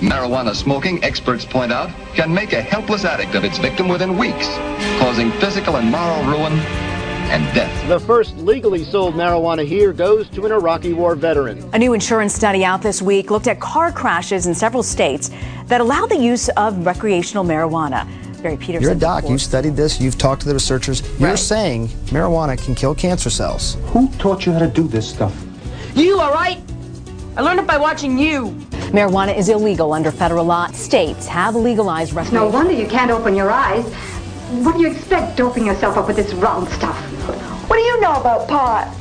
Marijuana smoking, experts point out, can make a helpless addict of its victim within weeks, causing physical and moral ruin and death. The first legally sold marijuana here goes to an Iraqi war veteran. A new insurance study out this week looked at car crashes in several states that allow the use of recreational marijuana. Barry Peterson. You're a doc. You studied this. You've talked to the researchers. You're Right. saying marijuana can kill cancer cells. Who taught you how to do this stuff? You, all right? I learned it by watching you. Marijuana is illegal under federal law. States have legalized No wonder you can't open your eyes. What do you expect doping yourself up with this round stuff? What do you know about pot?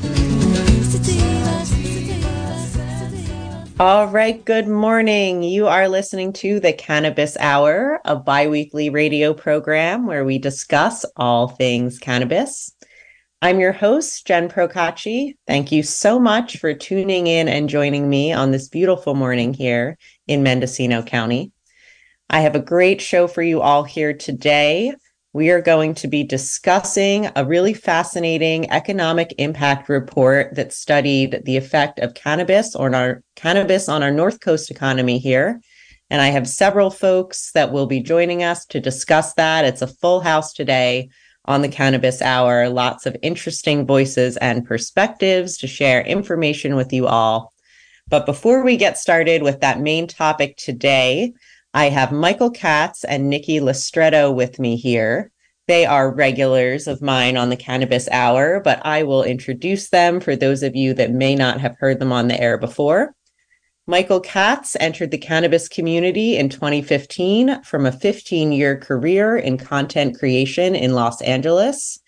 All right, good morning. You are listening to the Cannabis Hour, a biweekly radio program where we discuss all things cannabis. I'm your host, Jenn Procacci. Thank you so much for tuning in and joining me on this beautiful morning here in Mendocino County. I have a great show for you all here today. We are going to be discussing a really fascinating economic impact report that studied the effect of cannabis on our cannabis on our North Coast economy here. And I have several folks that will be joining us to discuss that. It's a full house today on the Cannabis Hour. Lots of interesting voices and perspectives to share information with you all. But before we get started with that main topic today, I have Michael Katz and Nikki Lastreto with me here. They are regulars of mine on the Cannabis Hour, but I will introduce them for those of you that may not have heard them on the air before. Michael Katz entered the cannabis community in 2015 from a 15 year career in content creation in Los Angeles.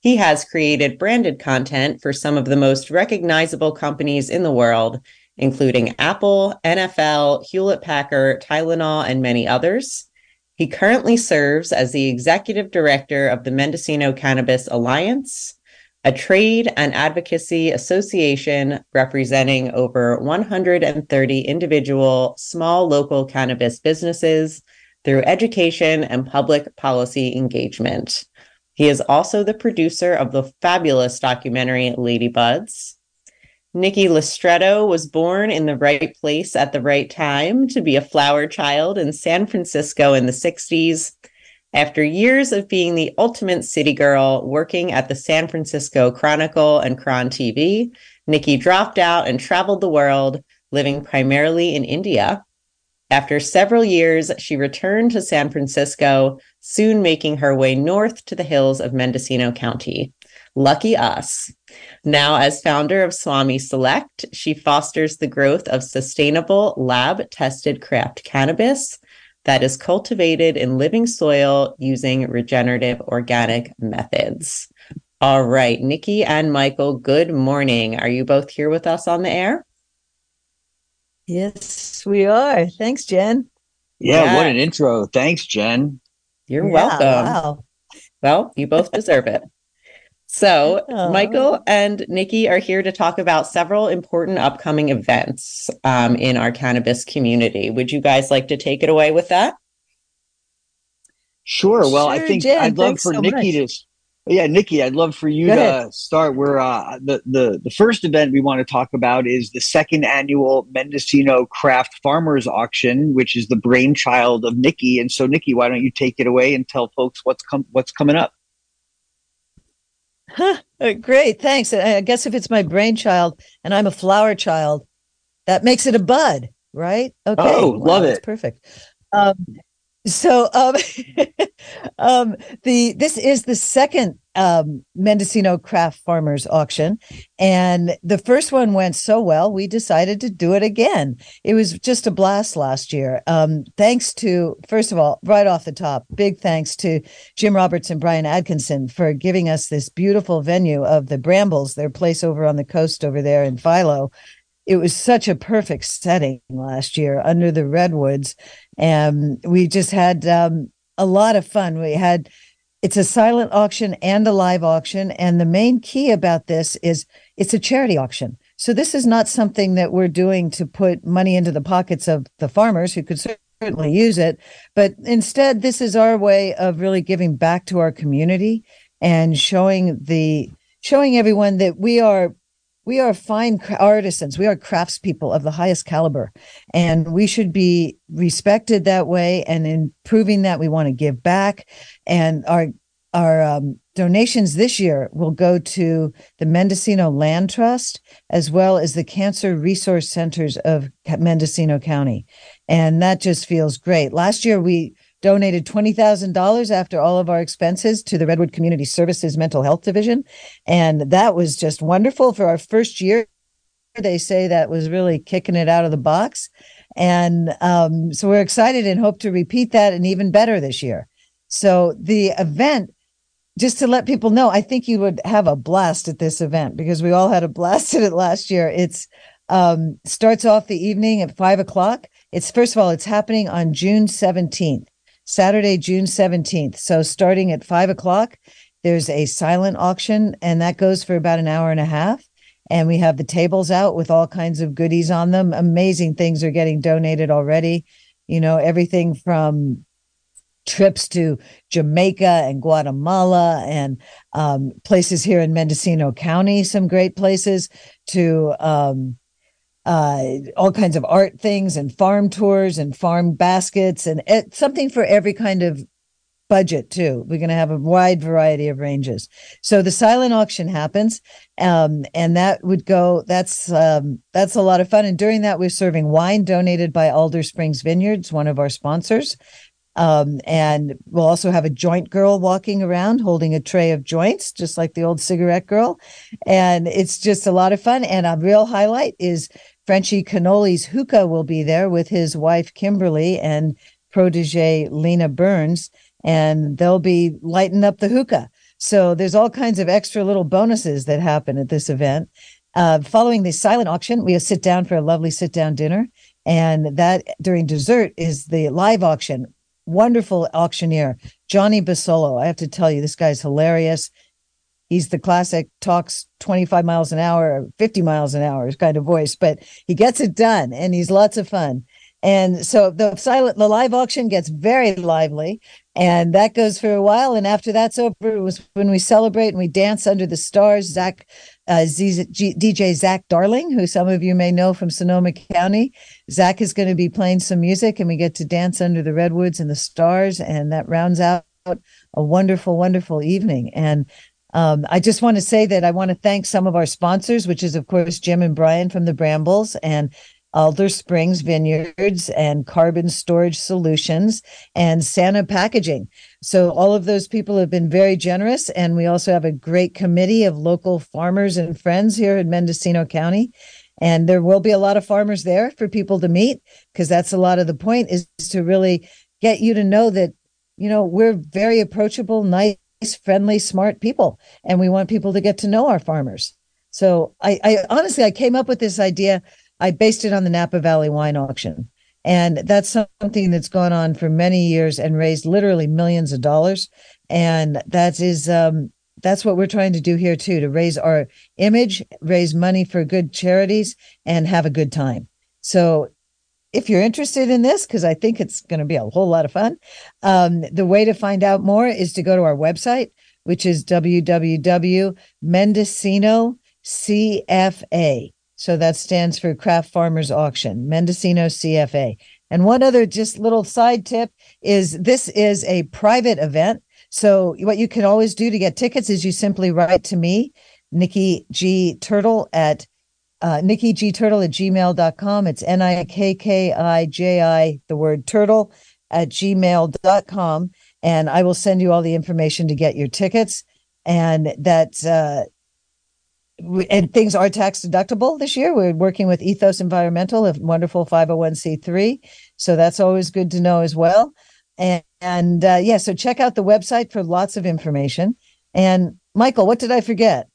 He has created branded content for some of the most recognizable companies in the world, including Apple, NFL, Hewlett Packard, Tylenol, and many others. He currently serves as the executive director of the Mendocino Cannabis Alliance, a trade and advocacy association representing over 130 individual small local cannabis businesses through education and public policy engagement. He is also the producer of the fabulous documentary Ladybuds. Nikki Lastreto was born in the right place at the right time to be a flower child in San Francisco in the 60s. After years of being the ultimate city girl working at the San Francisco Chronicle and KRON TV, Nikki dropped out and traveled the world, living primarily in India. After several years, she returned to San Francisco, soon making her way north to the hills of Mendocino County. Lucky us. Now, as founder of Swami Select, she fosters the growth of sustainable lab tested craft cannabis that is cultivated in living soil using regenerative organic methods. All right, Nikki and Michael, good morning. Are you both here with us on the air? Yes, we are. Thanks, Jenn. Yeah, what an intro. Thanks, Jenn. You're Yeah, welcome. Wow. Well, you both deserve it. So, Aw. Michael and Nikki are here to talk about several important upcoming events um, in our cannabis community. Would you guys like to take it away with that? Sure. Well, I think Jenn, I'd love for so Nikki much. to. Yeah, Nikki, I'd love for you Go to ahead. start. Where uh, the the the first event we want to talk about is the second annual Mendocino Craft Farmers Auction, which is the brainchild of Nikki. And so, Nikki, why don't you take it away and tell folks what's com- what's coming up? Uh, Great. Thanks. I guess if it's my brainchild and I'm a flower child, that makes it a bud, right? Okay. Oh, love that's it. Perfect. Um, so um, um, the this is the second um, Mendocino Craft Farmers Auction, and the first one went so well we decided to do it again. It was just a blast last year. Um, thanks to first of all, right off the top, big thanks to Jim Roberts and Brian Atkinson for giving us this beautiful venue of the Brambles, their place over on the coast over there in Philo. It was such a perfect setting last year under the redwoods, and we just had um, a lot of fun. We had it's a silent auction and a live auction, and the main key about this is it's a charity auction. So this is not something that we're doing to put money into the pockets of the farmers who could certainly use it, but instead this is our way of really giving back to our community and showing the showing everyone that we are we are fine artisans. We are craftspeople of the highest caliber, and we should be respected that way. And in proving that, we want to give back. And our our um, donations this year will go to the Mendocino Land Trust as well as the Cancer Resource Centers of Mendocino County. And that just feels great. Last year, we donated $20,000 after all of our expenses to the Redwood Community Services Mental Health Division. And that was just wonderful for our first year. They say that was really kicking it out of the box. And um, so we're excited and hope to repeat that and even better this year. So the event, just to let people know, I think you would have a blast at this event because we all had a blast at it last year. It's um, starts off the evening at five o'clock. It's first of all, it's happening on June 17th. Saturday, June 17th. So starting at five o'clock, there's a silent auction, and that goes for about an hour and a half. And we have the tables out with all kinds of goodies on them. Amazing things are getting donated already. You know, everything from trips to Jamaica and Guatemala and um, places here in Mendocino County, some great places to um, uh, all kinds of art things and farm tours and farm baskets and something for every kind of budget too. We're going to have a wide variety of ranges. So the silent auction happens, um, and that would go. That's um, that's a lot of fun. And during that, we're serving wine donated by Alder Springs Vineyards, one of our sponsors. Um, and we'll also have a joint girl walking around holding a tray of joints, just like the old cigarette girl. And it's just a lot of fun. And a real highlight is Frenchy Cannoli's hookah will be there with his wife Kimberly and protege Lena Burns, and they'll be lighting up the hookah. So there's all kinds of extra little bonuses that happen at this event. Uh, following the silent auction, we sit down for a lovely sit down dinner. And that during dessert is the live auction. Wonderful auctioneer, Johnny Basolo. I have to tell you, this guy's hilarious he's the classic talks 25 miles an hour 50 miles an hour kind of voice but he gets it done and he's lots of fun. And so the silent the live auction gets very lively and that goes for a while. And after that's over it was when we celebrate and we dance under the stars zach uh, Z- G- dj zach darling who some of you may know from sonoma county. Zach is going to be playing some music and we get to dance under the redwoods and the stars and that rounds out a wonderful wonderful evening. And um, I just want to say that I want to thank some of our sponsors, which is, of course, Jim and Brian from the Brambles and Alder Springs Vineyards and Carbon Storage Solutions and Santa Packaging. So, all of those people have been very generous. And we also have a great committee of local farmers and friends here in Mendocino County. And there will be a lot of farmers there for people to meet because that's a lot of the point is to really get you to know that, you know, we're very approachable, nice friendly, smart people, and we want people to get to know our farmers. So I, I honestly, I came up with this idea. I based it on the Napa Valley wine auction. And that's something that's gone on for many years and raised literally millions of dollars. And that is, um, that's what we're trying to do here too, to raise our image, raise money for good charities and have a good time. So if you're interested in this, because I think it's going to be a whole lot of fun, um, the way to find out more is to go to our website, which is www.mendocino.cfa. So that stands for Craft Farmers Auction, Mendocino CFA. And one other just little side tip is this is a private event. So what you can always do to get tickets is you simply write to me, Nikki G Turtle at uh, Nikki G Turtle at gmail.com. It's N I K K I J I, the word turtle at gmail.com. And I will send you all the information to get your tickets. And that, uh, and things are tax deductible this year. We're working with Ethos Environmental, a wonderful 501c3. So that's always good to know as well. And, and uh, yeah, so check out the website for lots of information. And Michael, what did I forget?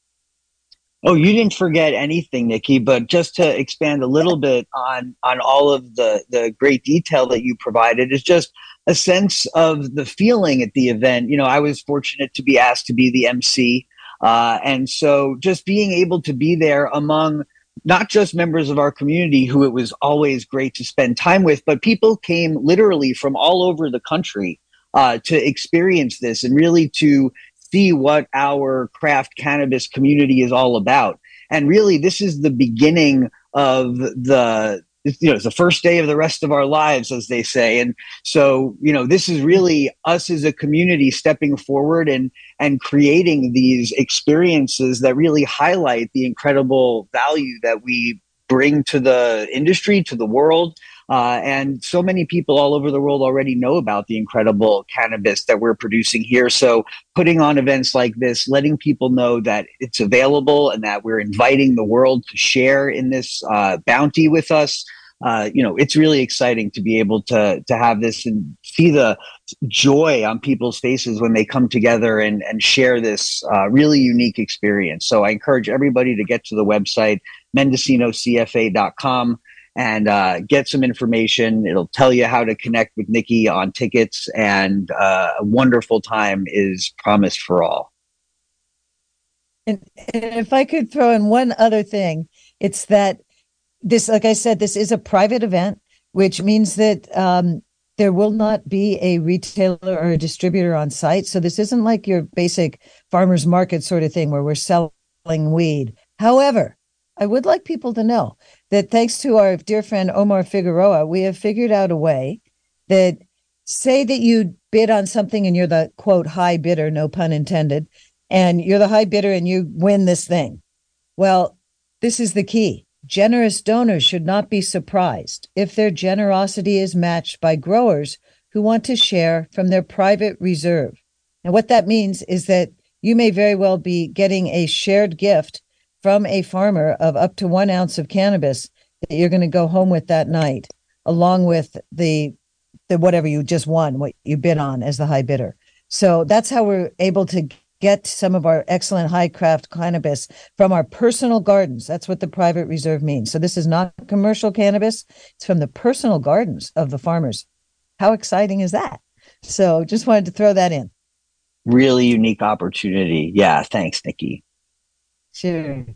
Oh, you didn't forget anything, Nikki. But just to expand a little bit on on all of the the great detail that you provided is just a sense of the feeling at the event. You know, I was fortunate to be asked to be the MC, uh, and so just being able to be there among not just members of our community who it was always great to spend time with, but people came literally from all over the country uh, to experience this and really to see what our craft cannabis community is all about. And really, this is the beginning of the you know it's the first day of the rest of our lives as they say and so you know this is really us as a community stepping forward and and creating these experiences that really highlight the incredible value that we bring to the industry to the world uh, and so many people all over the world already know about the incredible cannabis that we're producing here. So putting on events like this, letting people know that it's available and that we're inviting the world to share in this uh, bounty with us. Uh, you know, it's really exciting to be able to to have this and see the joy on people's faces when they come together and and share this uh, really unique experience. So I encourage everybody to get to the website mendocinocfa.com and uh, get some information. It'll tell you how to connect with Nikki on tickets, and uh, a wonderful time is promised for all. And, and if I could throw in one other thing, it's that this, like I said, this is a private event, which means that um, there will not be a retailer or a distributor on site. So this isn't like your basic farmers market sort of thing where we're selling weed. However, I would like people to know that thanks to our dear friend Omar Figueroa, we have figured out a way that say that you bid on something and you're the quote high bidder, no pun intended, and you're the high bidder and you win this thing. Well, this is the key. Generous donors should not be surprised if their generosity is matched by growers who want to share from their private reserve. And what that means is that you may very well be getting a shared gift from a farmer of up to one ounce of cannabis that you're going to go home with that night, along with the the whatever you just won, what you bid on as the high bidder. So that's how we're able to get some of our excellent high craft cannabis from our personal gardens. That's what the private reserve means. So this is not commercial cannabis. It's from the personal gardens of the farmers. How exciting is that? So just wanted to throw that in. Really unique opportunity. Yeah. Thanks, Nikki. Sure.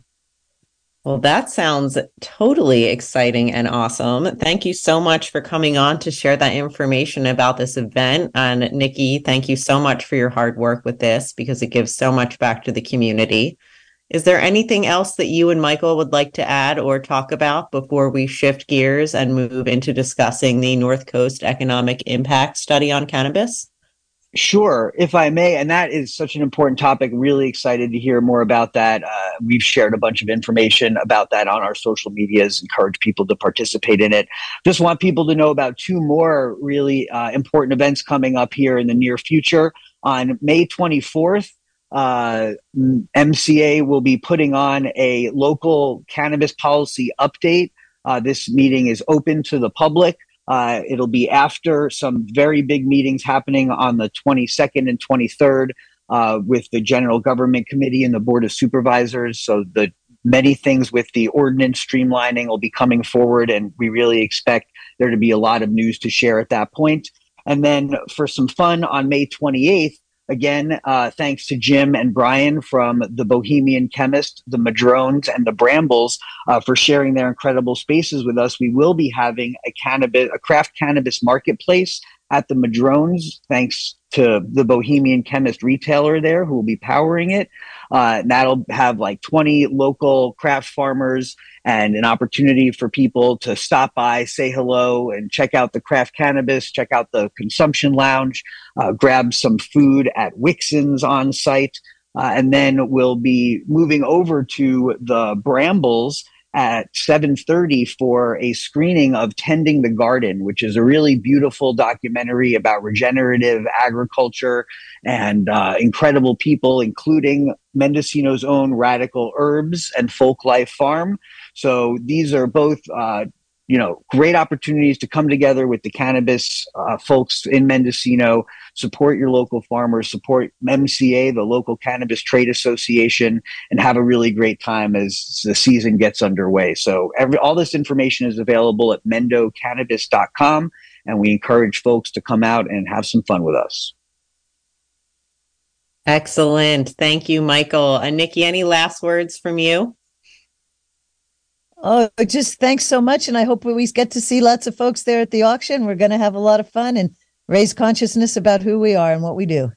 Well, that sounds totally exciting and awesome. Thank you so much for coming on to share that information about this event. And Nikki, thank you so much for your hard work with this because it gives so much back to the community. Is there anything else that you and Michael would like to add or talk about before we shift gears and move into discussing the North Coast Economic Impact Study on cannabis? Sure, if I may, and that is such an important topic. Really excited to hear more about that. Uh, we've shared a bunch of information about that on our social medias. Encourage people to participate in it. Just want people to know about two more really uh, important events coming up here in the near future. On May 24th, uh, MCA will be putting on a local cannabis policy update. Uh, this meeting is open to the public. Uh, it'll be after some very big meetings happening on the 22nd and 23rd uh, with the General Government Committee and the Board of Supervisors. So the many things with the ordinance streamlining will be coming forward, and we really expect there to be a lot of news to share at that point. And then for some fun on May 28th, Again, uh, thanks to Jim and Brian from the Bohemian Chemist, the Madrones, and the Brambles uh, for sharing their incredible spaces with us. We will be having a cannabis, a craft cannabis marketplace at the Madrones, thanks to the Bohemian Chemist retailer there who will be powering it. Uh, that'll have like 20 local craft farmers and an opportunity for people to stop by, say hello, and check out the craft cannabis, check out the consumption lounge, uh, grab some food at Wixon's on site. Uh, and then we'll be moving over to the Brambles at 7:30 for a screening of Tending the Garden, which is a really beautiful documentary about regenerative agriculture and uh, incredible people, including Mendocino's own Radical Herbs and Folk Life Farm. So these are both uh, you know, great opportunities to come together with the cannabis uh, folks in Mendocino, support your local farmers, support MCA, the local cannabis trade association, and have a really great time as the season gets underway. So every, all this information is available at mendocannabis.com, and we encourage folks to come out and have some fun with us. Excellent. Thank you, Michael. And Nikki, any last words from you? Oh, just thanks so much. And I hope we get to see lots of folks there at the auction. We're going to have a lot of fun and raise consciousness about who we are and what we do.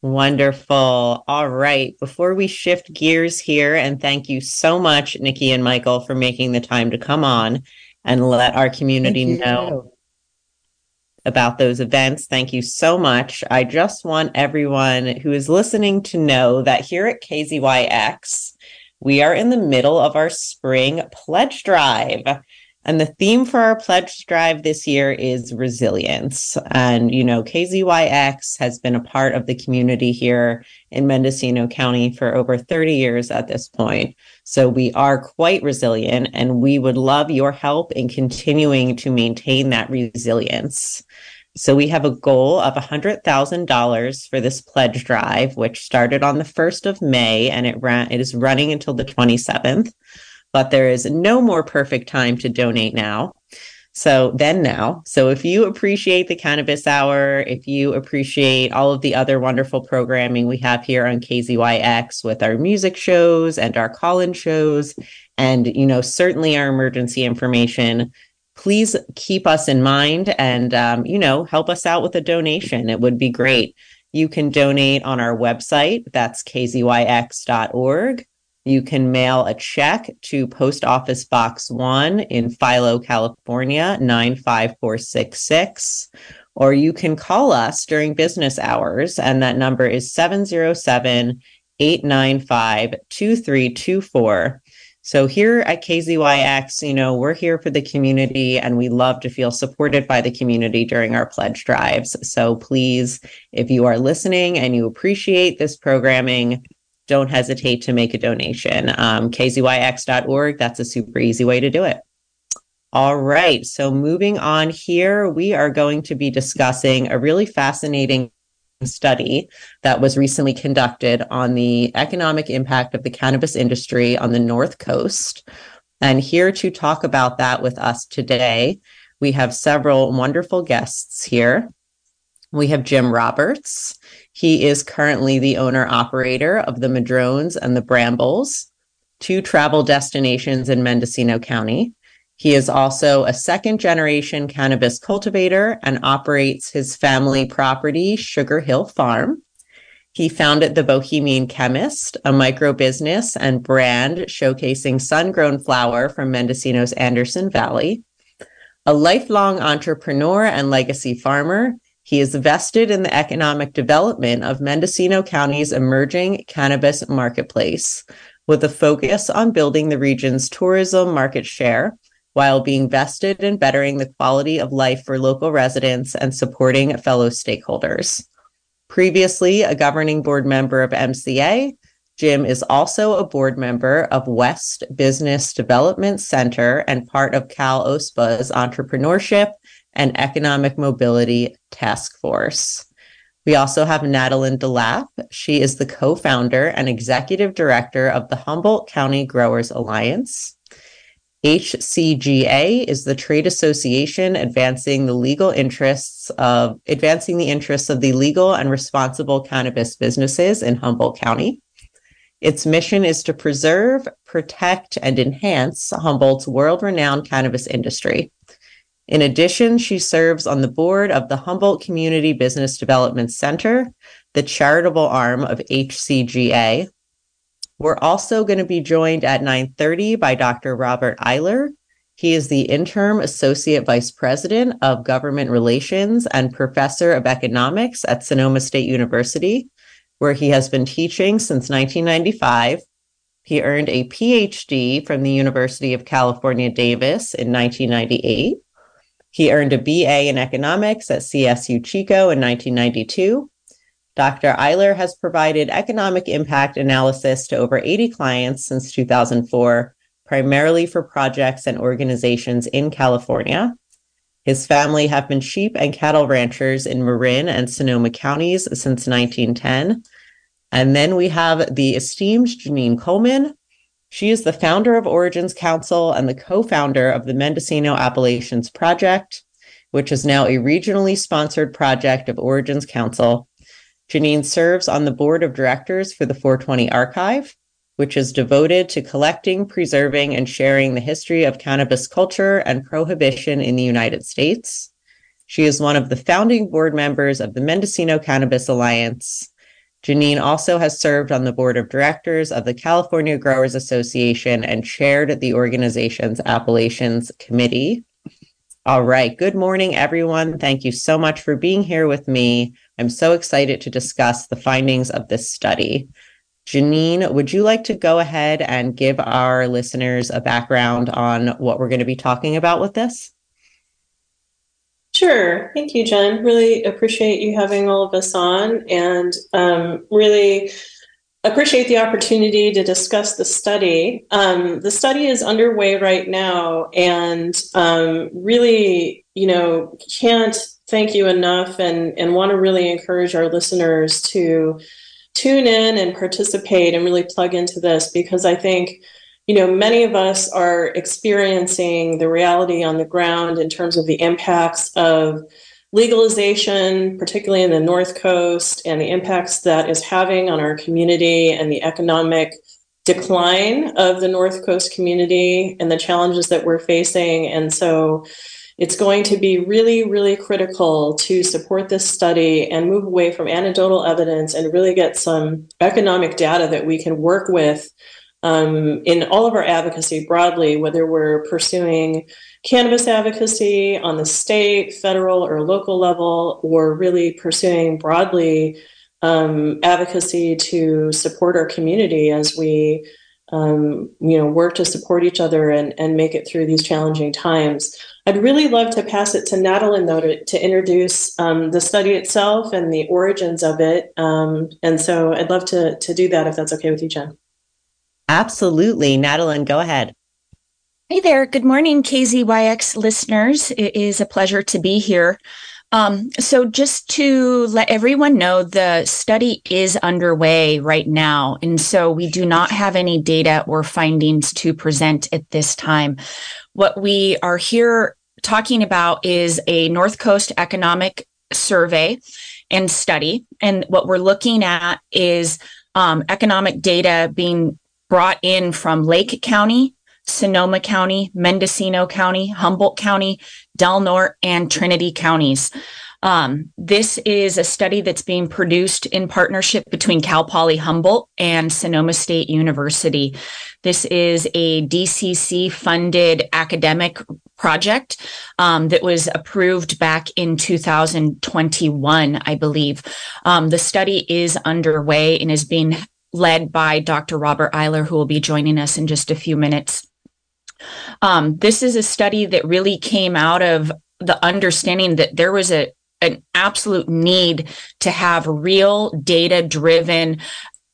Wonderful. All right. Before we shift gears here, and thank you so much, Nikki and Michael, for making the time to come on and let our community know about those events. Thank you so much. I just want everyone who is listening to know that here at KZYX, we are in the middle of our spring pledge drive. And the theme for our pledge drive this year is resilience. And, you know, KZYX has been a part of the community here in Mendocino County for over 30 years at this point. So we are quite resilient and we would love your help in continuing to maintain that resilience. So we have a goal of $100,000 for this pledge drive, which started on the 1st of May and it ran, it is running until the 27th but there is no more perfect time to donate now. So then now, so if you appreciate the cannabis hour, if you appreciate all of the other wonderful programming we have here on KZYX with our music shows and our call-in shows, and you know certainly our emergency information, please keep us in mind and um, you know help us out with a donation. It would be great. You can donate on our website. That's kzyx.org. You can mail a check to Post Office Box 1 in Philo, California, 95466. Or you can call us during business hours, and that number is 707 895 2324. So here at KZYX, you know, we're here for the community and we love to feel supported by the community during our pledge drives. So please, if you are listening and you appreciate this programming, don't hesitate to make a donation. Um, kzyx.org, that's a super easy way to do it. All right. So moving on here, we are going to be discussing a really fascinating study that was recently conducted on the economic impact of the cannabis industry on the North Coast. And here to talk about that with us today, we have several wonderful guests here. We have Jim Roberts. He is currently the owner operator of the Madrones and the Brambles, two travel destinations in Mendocino County. He is also a second generation cannabis cultivator and operates his family property, Sugar Hill Farm. He founded the Bohemian Chemist, a micro business and brand showcasing sun grown flower from Mendocino's Anderson Valley. A lifelong entrepreneur and legacy farmer, he is vested in the economic development of Mendocino County's emerging cannabis marketplace, with a focus on building the region's tourism market share while being vested in bettering the quality of life for local residents and supporting fellow stakeholders. Previously a governing board member of MCA, Jim is also a board member of West Business Development Center and part of Cal OSBA's Entrepreneurship and Economic Mobility Task Force. We also have Natalie DeLapp. She is the co founder and executive director of the Humboldt County Growers Alliance. HCGA is the trade association advancing the legal interests of advancing the interests of the legal and responsible cannabis businesses in Humboldt County. Its mission is to preserve, protect, and enhance Humboldt's world renowned cannabis industry. In addition, she serves on the board of the Humboldt Community Business Development Center, the charitable arm of HCGA. We're also going to be joined at 9:30 by Dr. Robert Eyler. He is the interim associate vice president of government relations and professor of economics at Sonoma State University, where he has been teaching since 1995. He earned a PhD from the University of California, Davis in 1998 he earned a BA in economics at CSU Chico in 1992. Dr. Eyler has provided economic impact analysis to over 80 clients since 2004, primarily for projects and organizations in California. His family have been sheep and cattle ranchers in Marin and Sonoma counties since 1910. And then we have the esteemed Genine Coleman, she is the founder of Origins Council and the co founder of the Mendocino Appellations Project, which is now a regionally sponsored project of Origins Council. Genine serves on the board of directors for the 420 Archive, which is devoted to collecting, preserving, and sharing the history of cannabis culture and prohibition in the United States. She is one of the founding board members of the Mendocino Cannabis Alliance Genine also has served on the board of directors of the California Growers Association and chaired the organization's appellations committee. All right. Good morning, everyone. Thank you so much for being here with me. I'm so excited to discuss the findings of this study. Genine, would you like to go ahead and give our listeners a background on what we're going to be talking about with this? Sure. Thank you, Jenn. Really appreciate you having all of us on and um, really appreciate the opportunity to discuss the study. Um, the study is underway right now and um, really, you know, can't thank you enough and, and want to really encourage our listeners to tune in and participate and really plug into this because I think you know, many of us are experiencing the reality on the ground in terms of the impacts of legalization, particularly in the North Coast, and the impacts that is having on our community and the economic decline of the North Coast community and the challenges that we're facing. And so it's going to be really, really critical to support this study and move away from anecdotal evidence and really get some economic data that we can work with um, in all of our advocacy broadly, whether we're pursuing cannabis advocacy on the state, federal, or local level, or really pursuing broadly um, advocacy to support our community as we um, you know work to support each other and, and make it through these challenging times. I'd really love to pass it to Natalie though to, to introduce um, the study itself and the origins of it. Um, and so I'd love to to do that if that's okay with you, Jenn. Absolutely. Natalie, go ahead. Hey there. Good morning, KZYX listeners. It is a pleasure to be here. Um, so, just to let everyone know, the study is underway right now. And so, we do not have any data or findings to present at this time. What we are here talking about is a North Coast economic survey and study. And what we're looking at is um, economic data being brought in from Lake County, Sonoma County, Mendocino County, Humboldt County, Del Norte, and Trinity counties. Um, this is a study that's being produced in partnership between Cal Poly Humboldt and Sonoma State University. This is a DCC funded academic project um, that was approved back in 2021, I believe. Um, the study is underway and is being led by Dr. Robert Eyler, who will be joining us in just a few minutes. Um, this is a study that really came out of the understanding that there was a an absolute need to have real data driven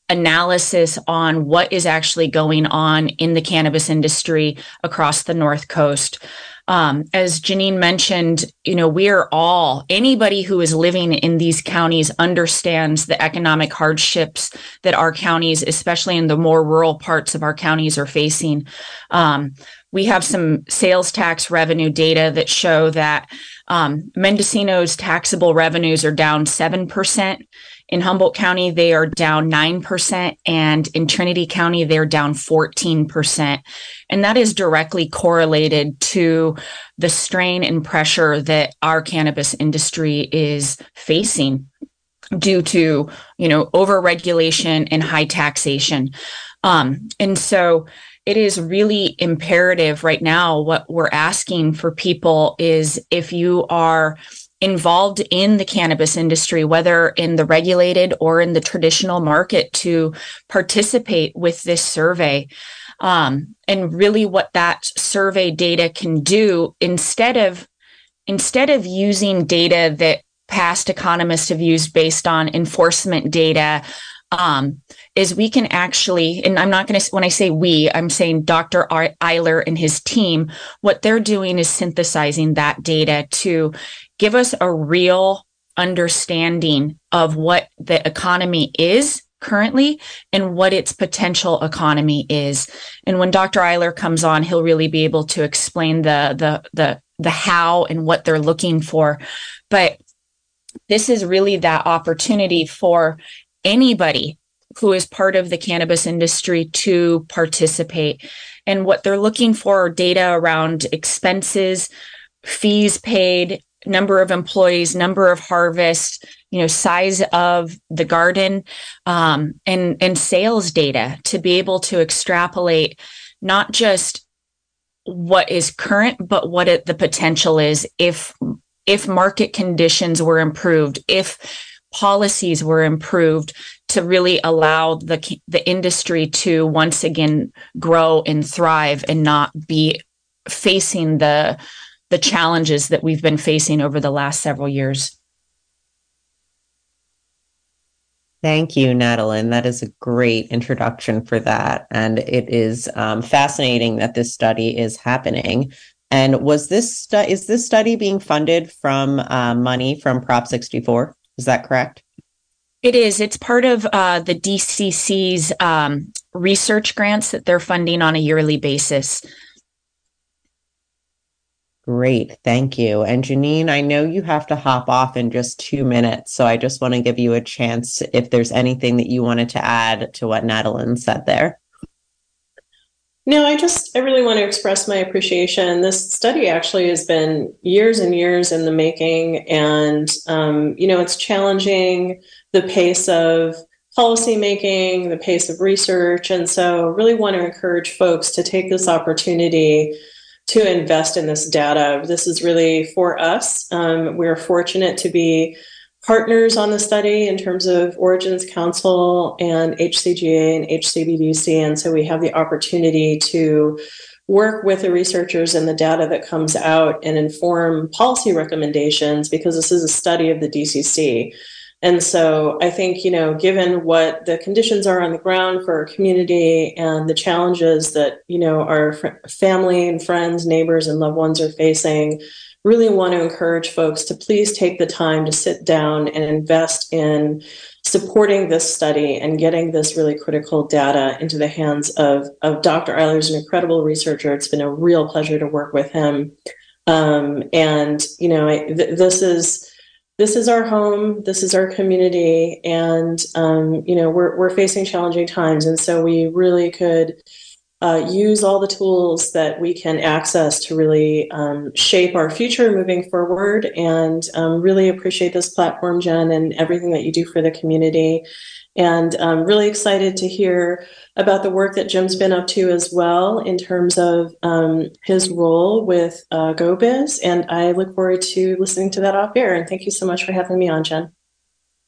analysis on what is actually going on in the cannabis industry across the North Coast. Um, as Genine mentioned, you know, we are all, anybody who is living in these counties understands the economic hardships that our counties, especially in the more rural parts of our counties, are facing. Um, we have some sales tax revenue data that show that um, Mendocino's taxable revenues are down 7%. In Humboldt County, they are down 9%, and in Trinity County, they're down 14%. And that is directly correlated to the strain and pressure that our cannabis industry is facing due to, you know, overregulation and high taxation. Um, and so it is really imperative right now. What we're asking for people is if you are involved in the cannabis industry, whether in the regulated or in the traditional market, to participate with this survey. Um, and really, what that survey data can do instead of instead of using data that past economists have used based on enforcement data um, is we can actually, and I'm not going to, when I say we, I'm saying Dr. Eyler and his team, what they're doing is synthesizing that data to give us a real understanding of what the economy is currently and what its potential economy is. And when Dr. Eyler comes on, he'll really be able to explain the the the the how and what they're looking for. But this is really that opportunity for anybody who is part of the cannabis industry to participate. And what they're looking for are data around expenses, fees paid, number of employees, number of harvests, you know, size of the garden, um, and and sales data to be able to extrapolate not just what is current, but what it, the potential is if if market conditions were improved, if policies were improved to really allow the the industry to once again grow and thrive and not be facing the the challenges that we've been facing over the last several years. Thank you, Natalie. That is a great introduction for that. And it is um, fascinating that this study is happening. And was this stu- is this study being funded from uh, money from Prop 64? Is that correct? It is. It's part of uh, the DCC's um, research grants that they're funding on a yearly basis. Great. Thank you. And Genine, I know you have to hop off in just two minutes. So I just want to give you a chance if there's anything that you wanted to add to what Natalie said there. No, I just, I really want to express my appreciation. This study actually has been years and years in the making. And, um, you know, it's challenging the pace of policymaking, the pace of research. And so, really want to encourage folks to take this opportunity to invest in this data. This is really for us. Um, we're fortunate to be partners on the study in terms of Origins Council and HCGA and HCBDC. And so we have the opportunity to work with the researchers and the data that comes out and inform policy recommendations because this is a study of the DCC. And so I think, you know, given what the conditions are on the ground for our community and the challenges that, you know, our fr- family and friends, neighbors, and loved ones are facing, really want to encourage folks to please take the time to sit down and invest in supporting this study and getting this really critical data into the hands of, of Dr. Eyler's an incredible researcher. It's been a real pleasure to work with him. Um, and, you know, I, th- this is, this is our home, this is our community, and um, you know we're we're facing challenging times, and so we really could uh, use all the tools that we can access to really um, shape our future moving forward. And um, really appreciate this platform, Jenn, and everything that you do for the community. And I'm really excited to hear about the work that Jim's been up to as well in terms of um, his role with uh, GoBiz. And I look forward to listening to that off air. And thank you so much for having me on, Jenn.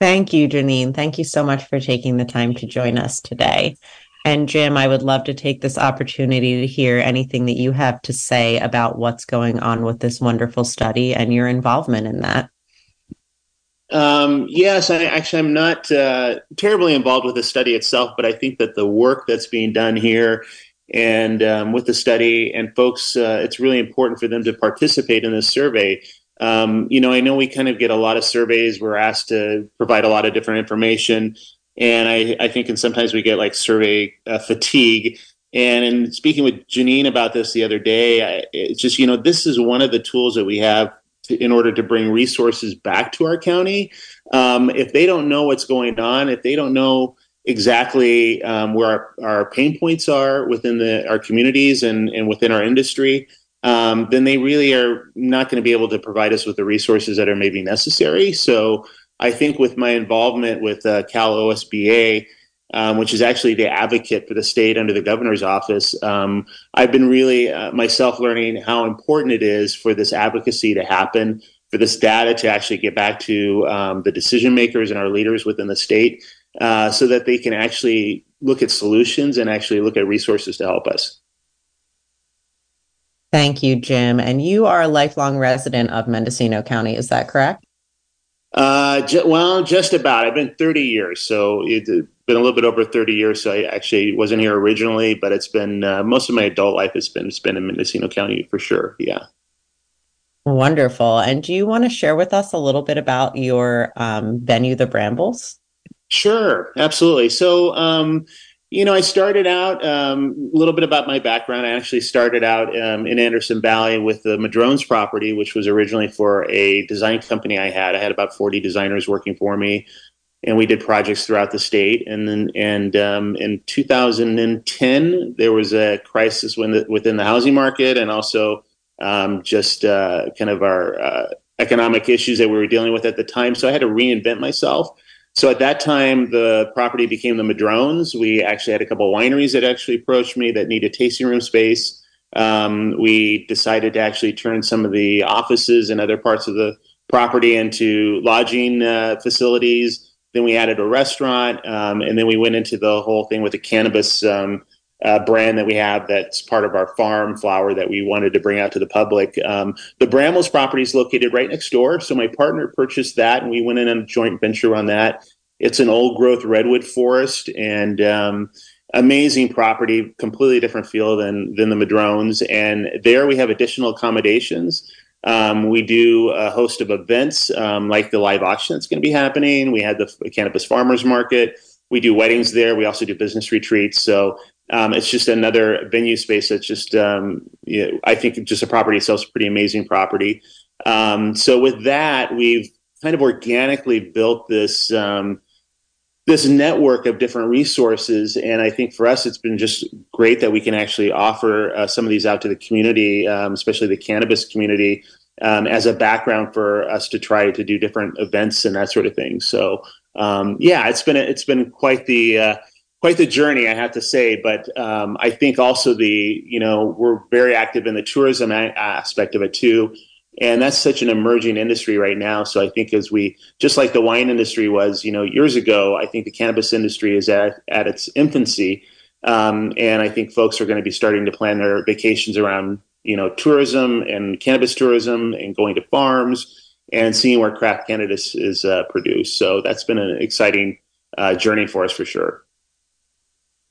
Thank you, Genine. Thank you so much for taking the time to join us today. And Jim, I would love to take this opportunity to hear anything that you have to say about what's going on with this wonderful study and your involvement in that. Um, yes, I actually I'm not uh, terribly involved with the study itself, but I think that the work that's being done here and um, with the study and folks, uh, it's really important for them to participate in this survey. Um, you know, I know we kind of get a lot of surveys. We're asked to provide a lot of different information, and I, I think and sometimes we get like survey uh, fatigue. And in speaking with Genine about this the other day, I, it's just you know this is one of the tools that we have to, in order to bring resources back to our county. Um, if they don't know what's going on, if they don't know exactly um, where our, our, pain points are within the, our communities and, and within our industry, um, then they really are not going to be able to provide us with the resources that are maybe necessary. So I think with my involvement with uh, Cal OSBA, um, which is actually the advocate for the state under the governor's office. Um, I've been really uh, myself learning how important it is for this advocacy to happen, for this data to actually get back to um, the decision makers and our leaders within the state, uh, so that they can actually look at solutions and actually look at resources to help us. Thank you, Jim. And you are a lifelong resident of Mendocino County, is that correct? Uh, ju- well, just about. I've been 30 years, so it's been a little bit over 30 years. So I actually wasn't here originally, but it's been uh, most of my adult life has been spent in Mendocino County for sure. Yeah. Wonderful. And do you want to share with us a little bit about your um, venue, the Brambles? Sure, absolutely. So, um, you know, I started out um, a little bit about my background. I actually started out um, in Anderson Valley with the Madrones property, which was originally for a design company I had. I had about 40 designers working for me, and we did projects throughout the state. And then, and um, in 2010, there was a crisis the, within the housing market, and also um, just uh, kind of our uh, economic issues that we were dealing with at the time. So I had to reinvent myself. So at that time, the property became the Madrones. We actually had a couple wineries that actually approached me that needed tasting room space. Um, we decided to actually turn some of the offices and other parts of the property into lodging uh, facilities. Then we added a restaurant, um, and then we went into the whole thing with the cannabis um, uh, brand that we have that's part of our farm flower that we wanted to bring out to the public. Um, the Brambles property is located right next door. So my partner purchased that and we went in on a joint venture on that. It's an old growth redwood forest and um, amazing property, completely different feel than, than the Madrones. And there we have additional accommodations. Um, we do a host of events um, like the live auction that's going to be happening. We had the cannabis farmers market. We do weddings there. We also do business retreats. So um, it's just another venue space that's just, um, you know, I think just a property itself is a pretty amazing property. Um, so with that, we've kind of organically built this um, this network of different resources, and I think for us, it's been just great that we can actually offer uh, some of these out to the community, um, especially the cannabis community, um, as a background for us to try to do different events and that sort of thing. So yeah, it's been a, it's been quite the uh, quite the journey, I have to say. But um, I think also the you know we're very active in the tourism a- aspect of it too, and that's such an emerging industry right now. So I think as we just like the wine industry was, you know, years ago, I think the cannabis industry is at at its infancy, um, and I think folks are going to be starting to plan their vacations around you know tourism and cannabis tourism and going to farms and seeing where craft cannabis is uh, produced. So that's been an exciting uh, journey for us for sure.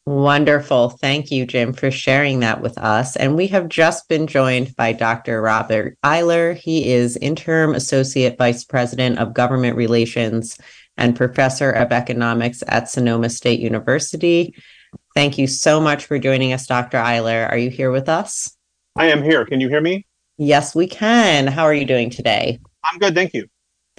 Wonderful. Thank you, Jim, for sharing that with us. And we have just been joined by Dr. Robert Eyler. He is Interim Associate Vice President of Government Relations and Professor of Economics at Sonoma State University. Thank you so much for joining us, Dr. Eyler. Are you here with us? I am here. Can you hear me? Yes, we can. How are you doing today? I'm good. Thank you.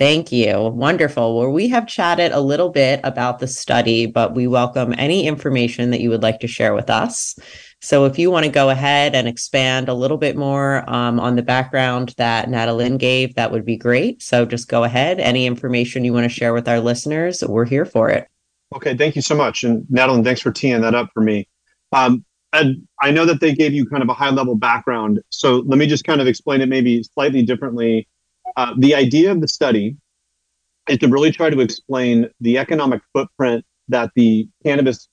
Thank you. Wonderful. Well, we have chatted a little bit about the study, but we welcome any information that you would like to share with us. So, if you want to go ahead and expand a little bit more um, on the background that Natalie gave, that would be great. So, just go ahead. Any information you want to share with our listeners, we're here for it. Okay. Thank you so much. And Natalie, thanks for teeing that up for me. Um, and I know that they gave you kind of a high level background. So, let me just kind of explain it maybe slightly differently uh, the idea of the study is to really try to explain the economic footprint that the cannabis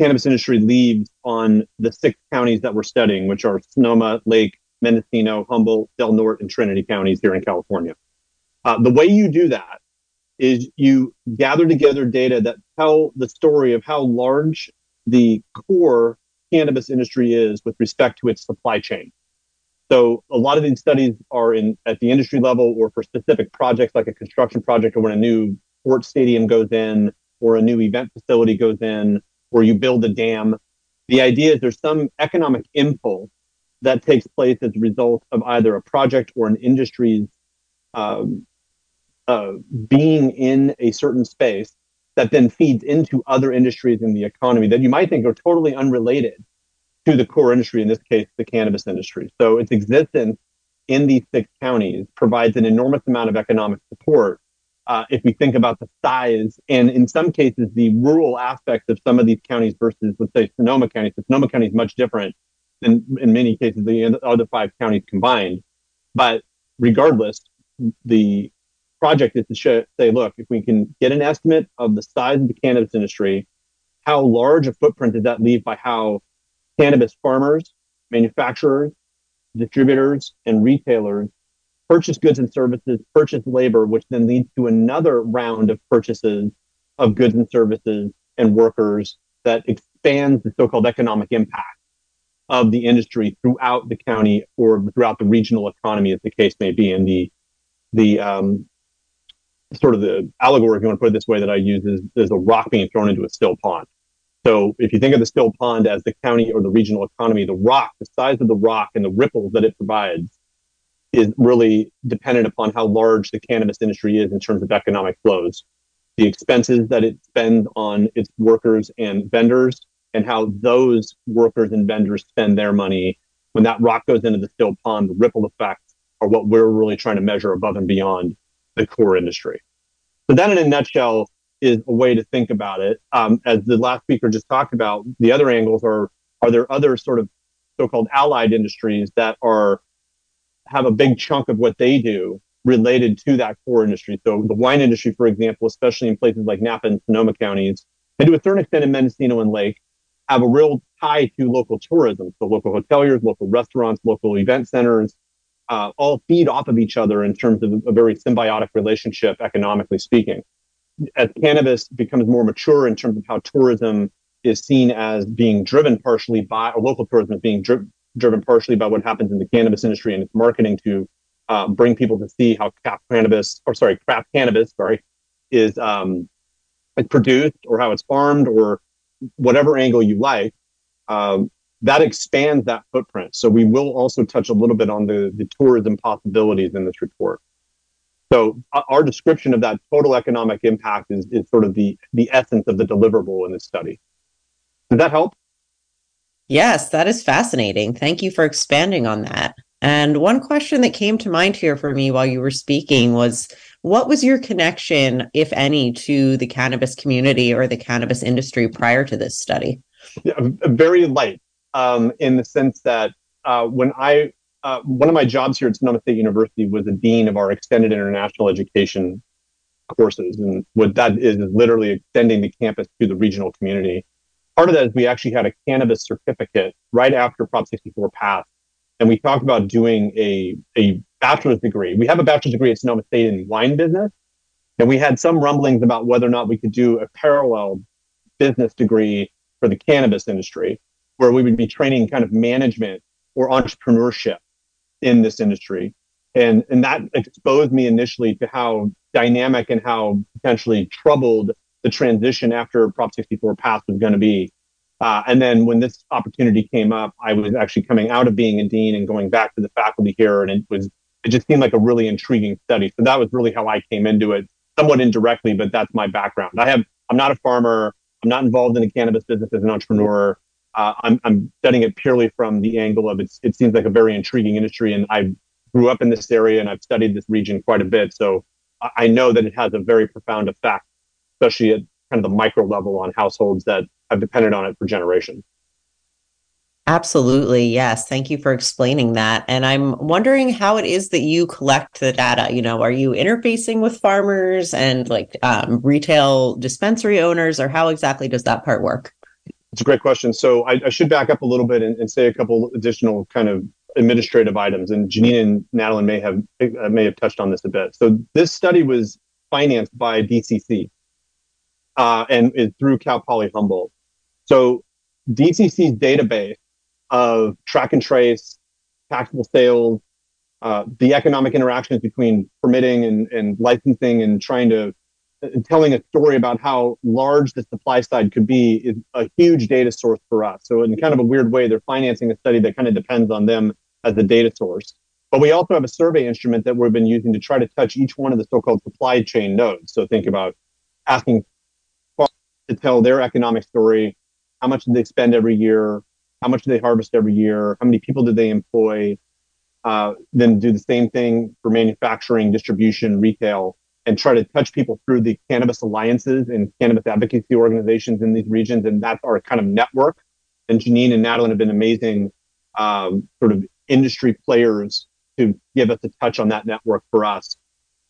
cannabis industry leaves on the six counties that we're studying, which are Sonoma, Lake, Mendocino, Humboldt, Del Norte, and Trinity counties here in California. Uh, the way you do that is you gather together data that tell the story of how large the core cannabis industry is with respect to its supply chain. So a lot of these studies are in at the industry level or for specific projects like a construction project or when a new sports stadium goes in or a new event facility goes in or you build a dam. The idea is there's some economic impulse that takes place as a result of either a project or an industry's um, uh, being in a certain space that then feeds into other industries in the economy that you might think are totally unrelated to the core industry, in this case, the cannabis industry. So its existence in these six counties provides an enormous amount of economic support. Uh, if we think about the size and in some cases the rural aspects of some of these counties versus let's say Sonoma County. So Sonoma County is much different than in many cases the other five counties combined. But regardless, the project is to show, say, look, if we can get an estimate of the size of the cannabis industry, how large a footprint does that leave by how cannabis farmers, manufacturers, distributors, and retailers purchase goods and services, purchase labor, which then leads to another round of purchases of goods and services and workers that expands the so-called economic impact of the industry throughout the county or throughout the regional economy, as the case may be. And the the um, sort of the allegory, if you want to put it this way, that I use is, is a rock being thrown into a still pond. So if you think of the still pond as the county or the regional economy, the rock, the size of the rock and the ripples that it provides is really dependent upon how large the cannabis industry is in terms of economic flows. The expenses that it spends on its workers and vendors and how those workers and vendors spend their money. When that rock goes into the still pond, the ripple effects are what we're really trying to measure above and beyond the core industry. So that in a nutshell is a way to think about it. Um, as the last speaker just talked about, the other angles are, are there other sort of so-called allied industries that are, have a big chunk of what they do related to that core industry. So the wine industry, for example, especially in places like Napa and Sonoma counties, and to a certain extent in Mendocino and Lake, have a real tie to local tourism. So local hoteliers, local restaurants, local event centers, uh, all feed off of each other in terms of a very symbiotic relationship, economically speaking. As cannabis becomes more mature in terms of how tourism is seen as being driven partially by, or local tourism is being dri- driven partially by what happens in the cannabis industry and its marketing to uh, bring people to see how cannabis, or sorry, craft cannabis, sorry, is um, produced or how it's farmed or whatever angle you like. Um, that expands that footprint. So we will also touch a little bit on the, the tourism possibilities in this report. So our description of that total economic impact is, is sort of the, the essence of the deliverable in this study. Did that help? Yes, that is fascinating. Thank you for expanding on that. And one question that came to mind here for me while you were speaking was what was your connection, if any, to the cannabis community or the cannabis industry prior to this study? Yeah, very light um, in the sense that uh, when I, uh, one of my jobs here at Sonoma State University was the dean of our extended international education courses. And what that is, is literally extending the campus to the regional community. Part of that is we actually had a cannabis certificate right after Prop 64 passed. And we talked about doing a, a bachelor's degree. We have a bachelor's degree at Sonoma State in wine business. And we had some rumblings about whether or not we could do a parallel business degree for the cannabis industry where we would be training kind of management or entrepreneurship in this industry. And, and that exposed me initially to how dynamic and how potentially troubled the transition after Prop 64 passed was going to be. Uh, and then when this opportunity came up, I was actually coming out of being a dean and going back to the faculty here, and it was it just seemed like a really intriguing study. So that was really how I came into it, somewhat indirectly, but that's my background. I have I'm not a farmer. I'm not involved in the cannabis business as an entrepreneur uh, I'm, I'm studying it purely from the angle of it's, it seems like a very intriguing industry. And I grew up in this area and I've studied this region quite a bit. So I know that it has a very profound effect, especially at kind of the micro level on households that have depended on it for generations. Absolutely. Yes. Thank you for explaining that. And I'm wondering how it is that you collect the data. You know, are you interfacing with farmers and like um, retail dispensary owners, or how exactly does that part work? It's a great question. So I, I should back up a little bit and, and, say a couple additional kind of administrative items. And Genine and Natalie may have uh, may have touched on this a bit. So this study was financed by DCC uh, and is through Cal Poly Humboldt. So DCC's database of track and trace, taxable sales, uh, the economic interactions between permitting and, and licensing and trying to telling a story about how large the supply side could be is a huge data source for us. So in kind of a weird way, they're financing a study that kind of depends on them as a data source. But we also have a survey instrument that we've been using to try to touch each one of the so-called supply chain nodes. So think about asking to tell their economic story. How much do they spend every year? How much do they harvest every year? How many people do they employ? Uh, then do the same thing for manufacturing, distribution, retail and try to touch people through the cannabis alliances and cannabis advocacy organizations in these regions. And that's our kind of network. And Genine and Natalie have been amazing um, sort of industry players to give us a touch on that network for us.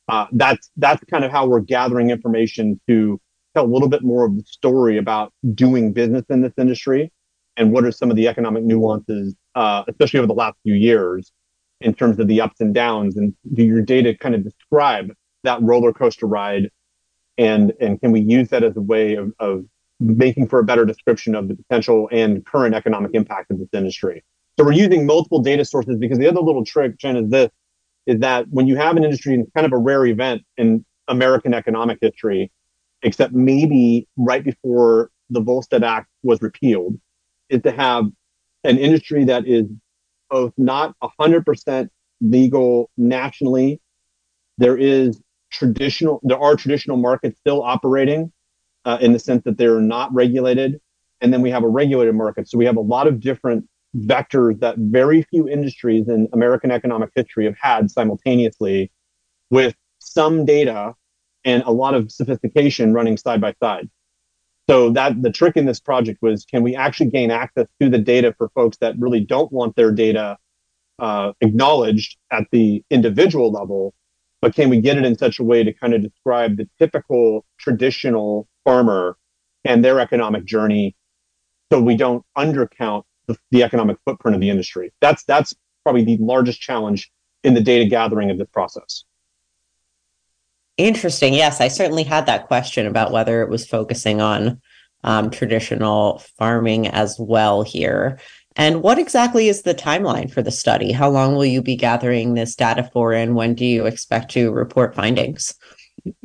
Uh, that's that's kind of how we're gathering information to tell a little bit more of the story about doing business in this industry and what are some of the economic nuances, uh, especially over the last few years, in terms of the ups and downs. And do your data kind of describe that roller coaster ride and and can we use that as a way of, of making for a better description of the potential and current economic impact of this industry? So we're using multiple data sources because the other little trick Jenn is this is that when you have an industry and kind of a rare event in american economic history except maybe right before the volstead act was repealed is to have an industry that is both not 100% legal nationally there is traditional there are traditional markets still operating uh, in the sense that they're not regulated. And then we have a regulated market. So we have a lot of different vectors that very few industries in American economic history have had simultaneously with some data and a lot of sophistication running side by side. So that the trick in this project was can we actually gain access to the data for folks that really don't want their data uh, acknowledged at the individual level, but can we get it in such a way to kind of describe the typical traditional farmer and their economic journey so we don't undercount the, the economic footprint of the industry. That's that's probably the largest challenge in the data gathering of this process. Interesting. Yes, I certainly had that question about whether it was focusing on um, traditional farming as well here. And what exactly is the timeline for the study? How long will you be gathering this data for, and when do you expect to report findings?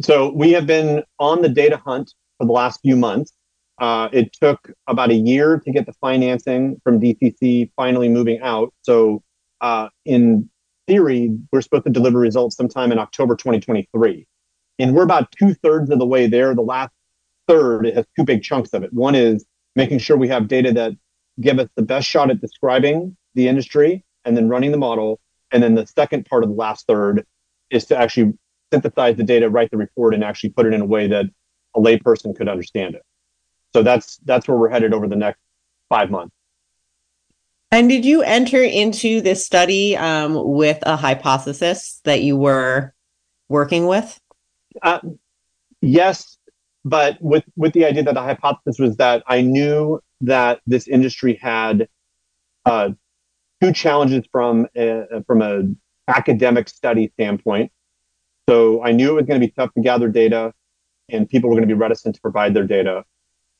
So, we have been on the data hunt for the last few months. Uh, it took about a year to get the financing from DCC finally moving out. So, uh, in theory, we're supposed to deliver results sometime in October 2023 and we're about two thirds of the way there. The last third it has two big chunks of it. One is making sure we have data that give us the best shot at describing the industry and then running the model. And then the second part of the last third is to actually synthesize the data, write the report, and actually put it in a way that a layperson could understand it. So that's that's where we're headed over the next five months. And did you enter into this study um, with a hypothesis that you were working with? Uh, yes, but with with the idea that the hypothesis was that I knew that this industry had uh, two challenges from a, from a academic study standpoint. So I knew it was going to be tough to gather data, and people were going to be reticent to provide their data.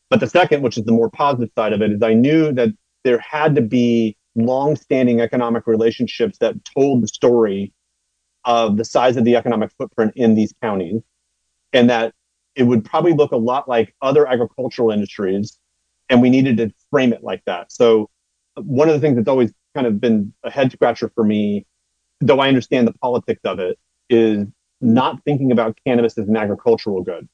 But the second, which is the more positive side of it, is I knew that there had to be long-standing economic relationships that told the story of the size of the economic footprint in these counties, and that it would probably look a lot like other agricultural industries, and we needed to frame it like that. So, one of the things that's always kind of been a head scratcher for me, though I understand the politics of it, is not thinking about cannabis as an agricultural good.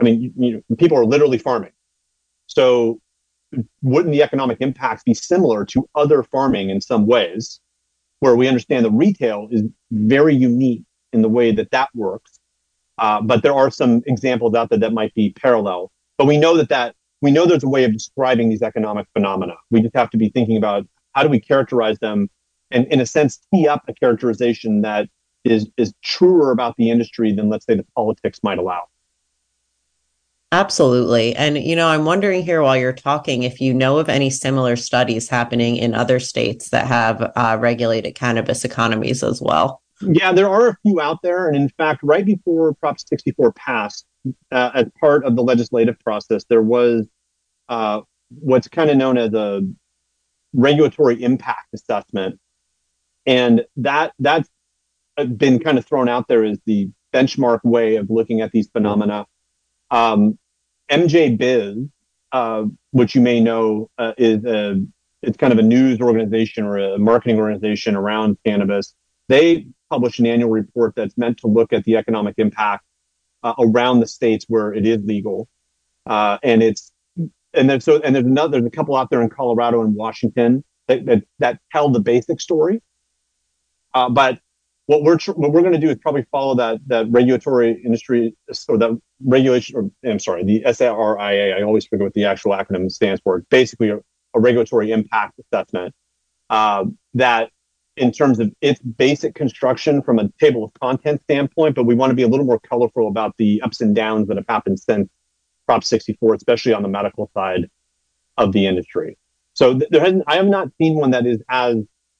I mean, you, you know, people are literally farming. So, wouldn't the economic impacts be similar to other farming in some ways? where we understand the retail is very unique in the way that that works. Uh, but there are some examples out there that might be parallel. But we know that that we know there's a way of describing these economic phenomena. We just have to be thinking about how do we characterize them, and in a sense, tee up a characterization that is is truer about the industry than let's say the politics might allow. Absolutely. And, you know, I'm wondering here while you're talking if you know of any similar studies happening in other states that have uh, regulated cannabis economies as well. Yeah, there are a few out there. And in fact, right before Prop 64 passed, uh, as part of the legislative process, there was uh, what's kind of known as a regulatory impact assessment. And that that's been kind of thrown out there as the benchmark way of looking at these phenomena. Um, MJ Biz, uh, which you may know uh, is a, it's kind of a news organization or a marketing organization around cannabis. They publish an annual report that's meant to look at the economic impact uh, around the states where it is legal, uh, and it's and then so and there's another there's a couple out there in Colorado and Washington that that, that tell the basic story, uh, but what we're tr- what we're going to do is probably follow that that regulatory industry or that regulation or I'm sorry the SRIA I always forget what the actual acronym stands for. Basically a, a regulatory impact assessment uh, that in terms of its basic construction from a table of content standpoint but we want to be a little more colorful about the ups and downs that have happened since Prop 64 especially on the medical side of the industry so there hasn't I have not seen one that is as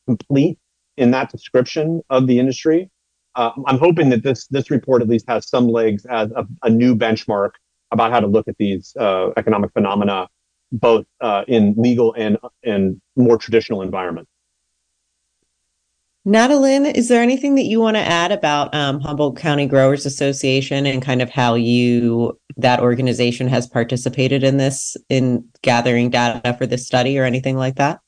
complete in that description of the industry. Uh, I'm hoping that this this report at least has some legs as a, a new benchmark about how to look at these uh, economic phenomena, both uh, in legal and and more traditional environments. Natalynne, is there anything that you want to add about um, Humboldt County Growers Association and kind of how you that organization has participated in this in gathering data for this study or anything like that?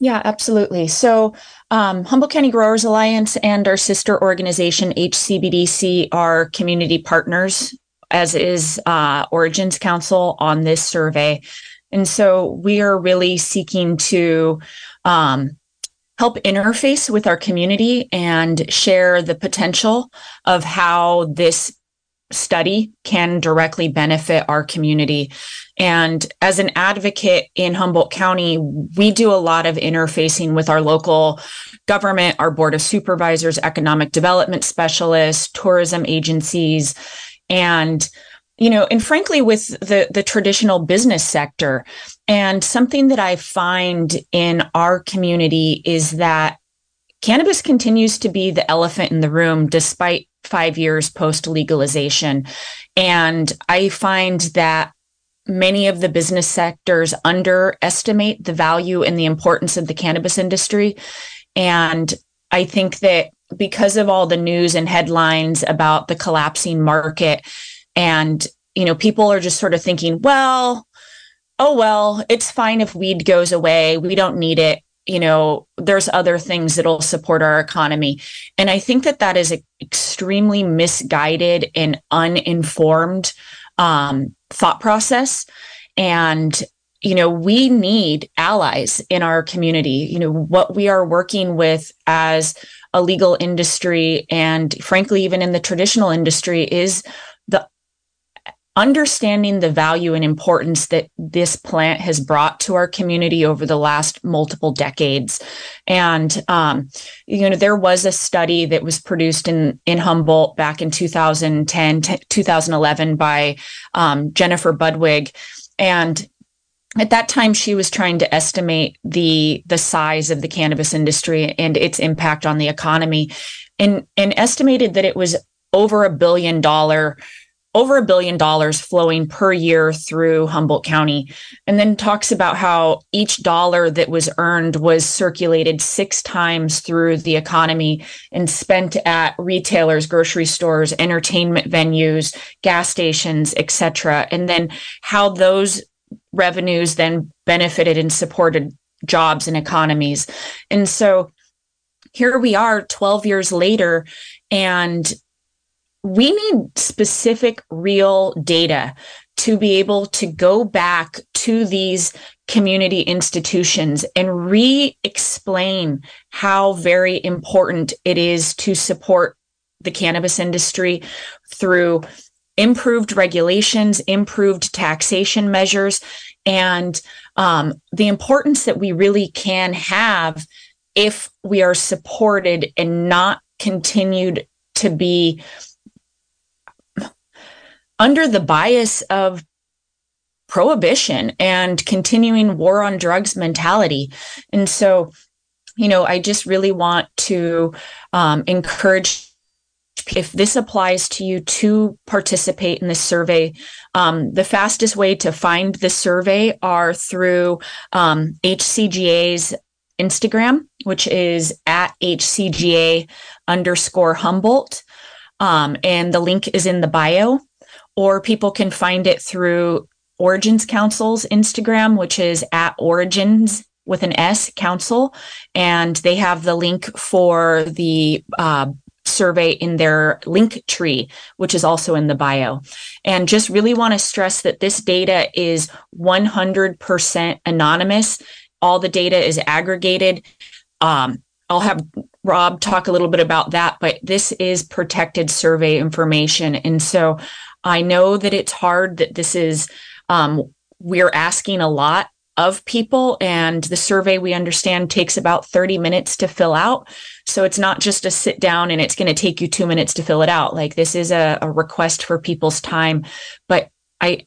Yeah, absolutely. So, um, Humboldt County Growers Alliance and our sister organization, HCBDC, are community partners, as is uh, Origins Council on this survey. And so we are really seeking to um, help interface with our community and share the potential of how this study can directly benefit our community. And as an advocate in Humboldt County, we do a lot of interfacing with our local government, our board of supervisors, economic development specialists, tourism agencies, and you know, and frankly, with the the traditional business sector, and something that I find in our community is that cannabis continues to be the elephant in the room, despite five years post legalization, and I find that many of the business sectors underestimate the value and the importance of the cannabis industry, and I think that because of all the news and headlines about the collapsing market and you know people are just sort of thinking well oh well it's fine if weed goes away. We don't need it. You know there's other things that'll support our economy. And i think that that is an extremely misguided and uninformed um, thought process. And you know we need allies in our community. You know what we are working with as a legal industry and frankly even in the traditional industry is understanding the value and importance that this plant has brought to our community over the last multiple decades. And um, you know there was a study that was produced in in humboldt back in 2010 t- 2011 by um, jennifer budwig. And at that time she was trying to estimate the the size of the cannabis industry and its impact on the economy and and estimated that it was over a billion dollar over a billion dollars flowing per year through Humboldt County. And then talks about how each dollar that was earned was circulated six times through the economy and spent at retailers, grocery stores, entertainment venues, gas stations, etc. And then how those revenues then benefited and supported jobs and economies. And so here we are 12 years later, and we need specific real data to be able to go back to these community institutions and re explain how very important it is to support the cannabis industry through improved regulations, improved taxation measures, and um, the importance that we really can have if we are supported and not continued to be under the bias of prohibition and continuing war on drugs mentality. And so, you know, I just really want to um, encourage if this applies to you to participate in this survey, um, the fastest way to find the survey are through um, HCGA's Instagram, which is at HCGA underscore Humboldt. Um, and the link is in the bio, or people can find it through Origins Council's Instagram, which is at Origins with an S Council. And they have the link for the uh, survey in their link tree, which is also in the bio. And just really want to stress that this data is 100% anonymous. All the data is aggregated. Um, I'll have Rob talk a little bit about that, but this is protected survey information. And so I know that it's hard that this is, um, we're asking a lot of people and the survey we understand takes about 30 minutes to fill out. So it's not just a sit down and it's going to take you two minutes to fill it out. Like this is a, a request for people's time. But i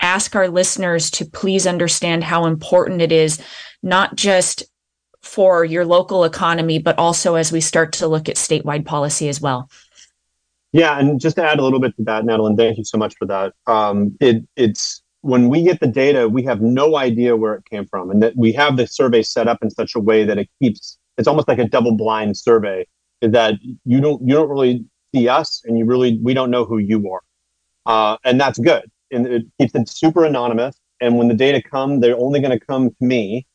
ask our listeners to please understand how important it is not just for your local economy but also as we start to look at statewide policy as well yeah and just to add a little bit to that Natalie, thank you so much for that um, it, it's when we get the data, we have no idea where it came from, and that we have the survey set up in such a way that it keeps it's almost like a double blind survey that you don't you don't really see us, and you really we don't know who you are, uh, and that's good, and it keeps it super anonymous. And when the data come, they're only going to come to me,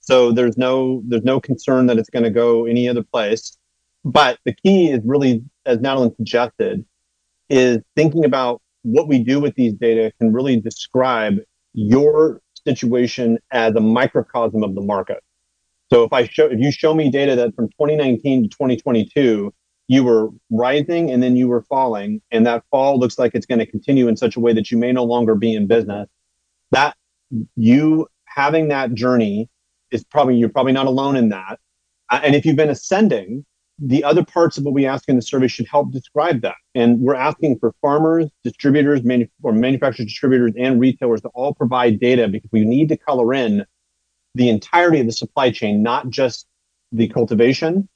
so there's no there's no concern that it's going to go any other place. But the key is really, as Natalie suggested, is thinking about what we do with these data can really describe your situation as a microcosm of the market. So if I show if you show me data that from 2019 to 2022 you were rising and then you were falling and that fall looks like it's going to continue in such a way that you may no longer be in business that you having that journey is probably you're probably not alone in that uh, and if you've been ascending the other parts of what we ask in the survey should help describe that and we're asking for farmers distributors manu- or manufacturers distributors and retailers to all provide data because we need to color in the entirety of the supply chain not just the cultivation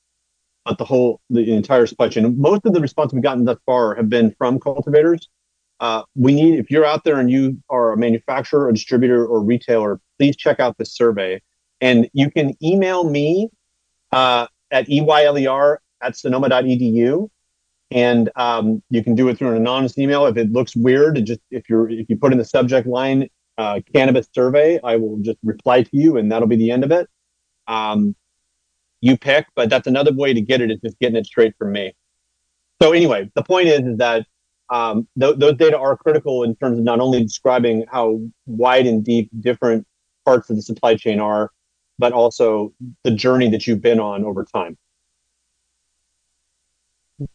but the whole the entire supply chain. Most of the response we've gotten thus far have been from cultivators. Uh, we need if you're out there and you are a manufacturer, a distributor, or retailer, please check out this survey. And you can email me uh, at eyler at sonoma.edu. And um, you can do it through an anonymous email. If it looks weird, just if you're if you put in the subject line uh, cannabis survey, I will just reply to you, and that'll be the end of it. Um, you pick, but that's another way to get it is just getting it straight from me. So anyway, the point is, is that um, th- those data are critical in terms of not only describing how wide and deep different parts of the supply chain are, but also the journey that you've been on over time.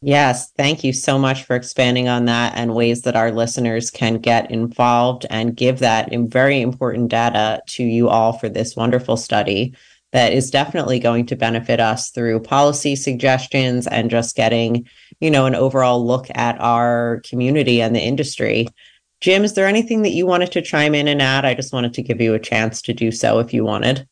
Yes, thank you so much for expanding on that and ways that our listeners can get involved and give that very important data to you all for this wonderful study that is definitely going to benefit us through policy suggestions and just getting, you know, an overall look at our community and the industry. Jim, is there anything that you wanted to chime in and add? I just wanted to give you a chance to do so if you wanted.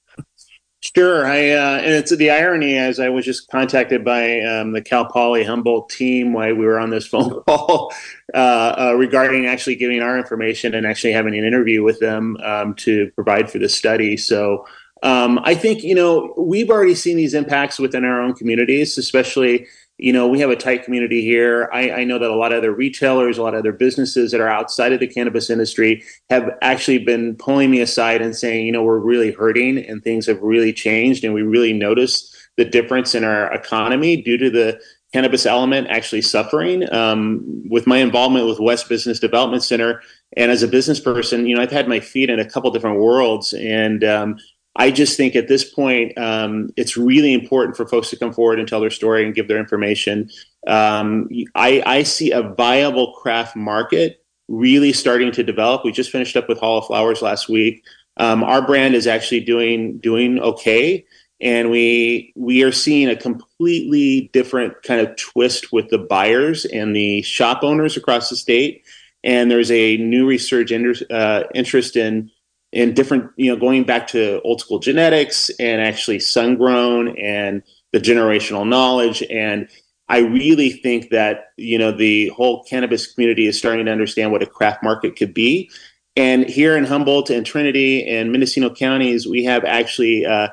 Sure. I uh, and it's the irony as I was just contacted by um, the Cal Poly Humboldt team while we were on this phone call uh, uh, regarding actually giving our information and actually having an interview with them um, to provide for the study. So um, I think you know we've already seen these impacts within our own communities, especially you know we have a tight community here. I, I, know that a lot of other retailers, a lot of other businesses that are outside of the cannabis industry have actually been pulling me aside and saying, you know, we're really hurting and things have really changed, and we really notice the difference in our economy due to the cannabis element actually suffering. Um, with my involvement with West Business Development Center, and as a business person, you know, I've had my feet in a couple different worlds, and um, I just think at this point, um, it's really important for folks to come forward and tell their story and give their information. Um, I, I, see a viable craft market really starting to develop. We just finished up with Hall of Flowers last week. Um, our brand is actually doing doing okay, and we we are seeing a completely different kind of twist with the buyers and the shop owners across the state. And there's a new research inter- uh, interest in and different, you know, going back to old school genetics and actually sun grown and the generational knowledge. And I really think that, you know, the whole cannabis community is starting to understand what a craft market could be. And here in Humboldt and Trinity and Mendocino counties, we have actually uh,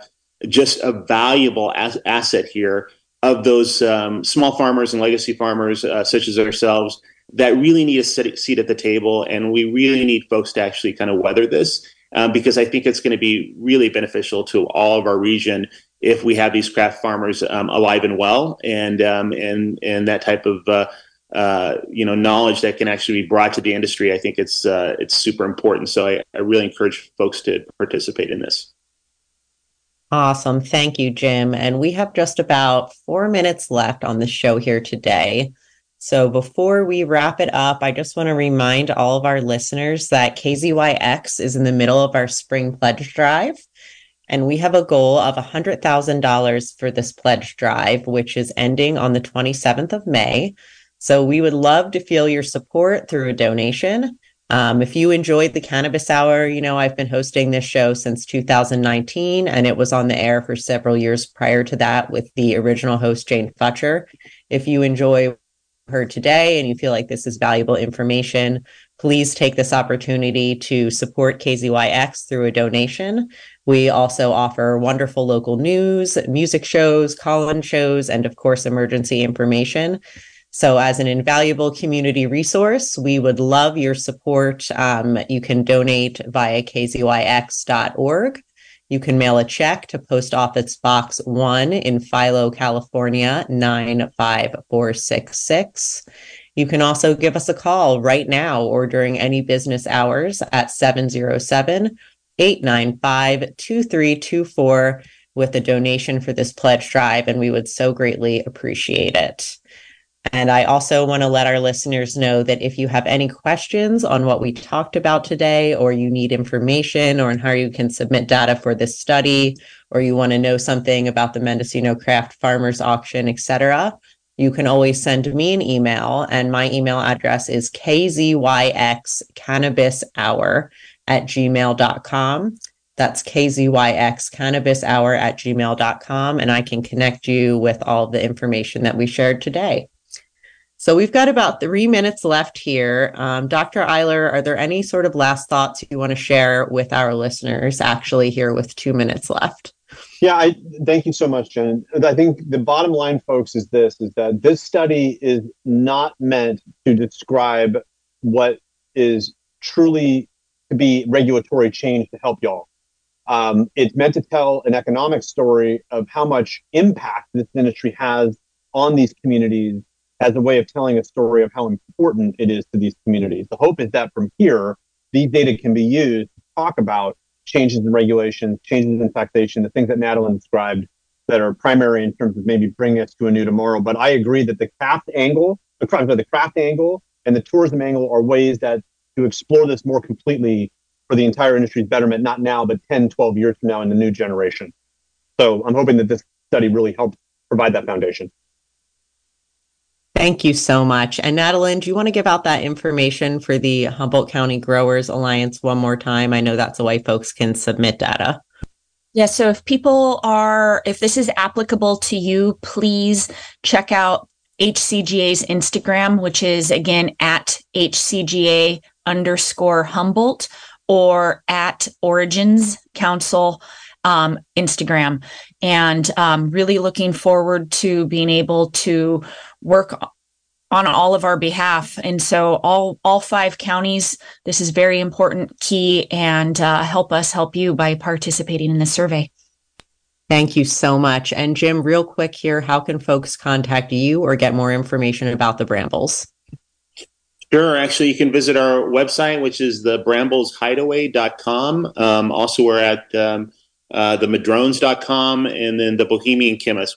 just a valuable as- asset here of those um, small farmers and legacy farmers, uh, such as ourselves, that really need a seat at the table. And we really need folks to actually kind of weather this um, because I think it's going to be really beneficial to all of our region if we have these craft farmers um, alive and well, and um, and and that type of uh, uh, you know knowledge that can actually be brought to the industry. I think it's uh, it's super important. So I, I really encourage folks to participate in this. Awesome. Thank you, Jim. And we have just about four minutes left on the show here today. So before we wrap it up, I just want to remind all of our listeners that KZYX is in the middle of our spring pledge drive. And we have a goal of $100,000 for this pledge drive, which is ending on the 27th of May. So we would love to feel your support through a donation. Um, if you enjoyed the Cannabis Hour, you know, I've been hosting this show since 2019, and it was on the air for several years prior to that with the original host, Jane Futcher. If you enjoy heard today and you feel like this is valuable information, please take this opportunity to support KZYX through a donation. We also offer wonderful local news, music shows, call in shows, and of course, emergency information. So, as an invaluable community resource, we would love your support. Um, you can donate via kzyx.org. You can mail a check to Post Office Box 1 in Philo, California, 95466. You can also give us a call right now or during any business hours at 707 895 2324 with a donation for this pledge drive, and we would so greatly appreciate it. And I also want to let our listeners know that if you have any questions on what we talked about today, or you need information or on how you can submit data for this study, or you want to know something about the Mendocino Craft Farmers Auction, etc., you can always send me an email. And my email address is kzyxcannabishour at gmail.com. That's kzyxcannabishour at gmail.com. And I can connect you with all the information that we shared today. So we've got about three minutes left here. Um, Dr. Eyler, are there any sort of last thoughts you want to share with our listeners actually here with two minutes left? Yeah, I thank you so much, Jenn. I think the bottom line, folks, is this: is that this study is not meant to describe what is truly to be regulatory change to help y'all. Um, it's meant to tell an economic story of how much impact this industry has on these communities as a way of telling a story of how important it is to these communities. The hope is that from here, these data can be used to talk about changes in regulations, changes in taxation, the things that Natalie described that are primary in terms of maybe bringing us to a new tomorrow. But I agree that the craft angle, the craft, the craft angle and the tourism angle are ways that to explore this more completely for the entire industry's betterment, not now, but 10, 12 years from now in the new generation. So I'm hoping that this study really helps provide that foundation. Thank you so much. And Natalie, do you want to give out that information for the Humboldt County Growers Alliance one more time? I know that's the way folks can submit data. Yeah, so if people are, if this is applicable to you, please check out HCGA's Instagram, which is again at HCGA underscore Humboldt or at Origins Council um, Instagram. And um, really looking forward to being able to work on all of our behalf. And so all all five counties, this is very important, key, and uh, help us help you by participating in this survey. Thank you so much. And Jim, real quick here, how can folks contact you or get more information about the Brambles? Sure. Actually, you can visit our website, which is the brambleshideaway.com. Um, also, we're at um, uh, the madrones.com and then the Bohemian Chemist.